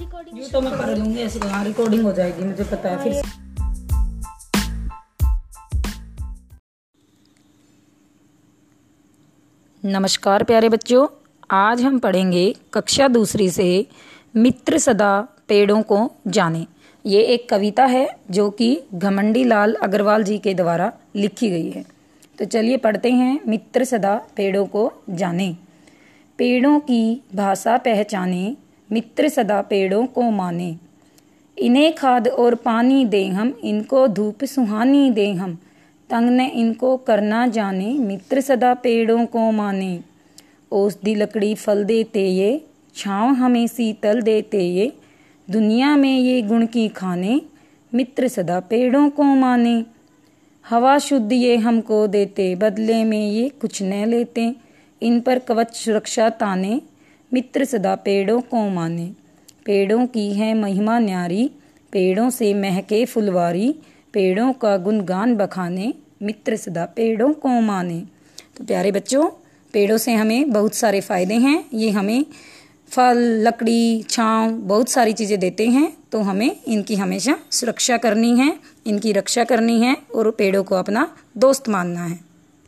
यूँ तो मैं कर लूँगी ऐसे हाँ रिकॉर्डिंग हो जाएगी मुझे पता है फिर नमस्कार प्यारे बच्चों आज हम पढ़ेंगे कक्षा दूसरी से मित्र सदा पेड़ों को जाने। ये एक कविता है जो कि घमंडी लाल अग्रवाल जी के द्वारा लिखी गई है। तो चलिए पढ़ते हैं मित्र सदा पेड़ों को जाने। पेड़ों की भाषा पहचाने मित्र सदा पेड़ों को माने। इन्हें खाद और पानी दे हम, इनको धूप सुहानी दे हम। तंग ने इनको करना जाने, मित्र सदा पेड़ों को माने। औषधि लकड़ी फल देते ये, छाँव हमें शीतल देते ये। दुनिया में ये गुण की खाने, मित्र सदा पेड़ों को माने। हवा शुद्ध ये हमको देते, बदले में ये कुछ न लेते। इन पर कवच सुरक्षा ताने मित्र सदा पेड़ों को माने। पेड़ों की है महिमा न्यारी। पेड़ों से महके फुलवारी। पेड़ों का गुणगान बखाने। मित्र सदा पेड़ों को माने। तो प्यारे बच्चों, पेड़ों से हमें बहुत सारे फ़ायदे हैं। ये हमें फल, लकड़ी, छाँव, बहुत सारी चीज़ें देते हैं। तो हमें इनकी हमेशा सुरक्षा करनी है। इनकी रक्षा करनी है और पेड़ों को अपना दोस्त मानना है।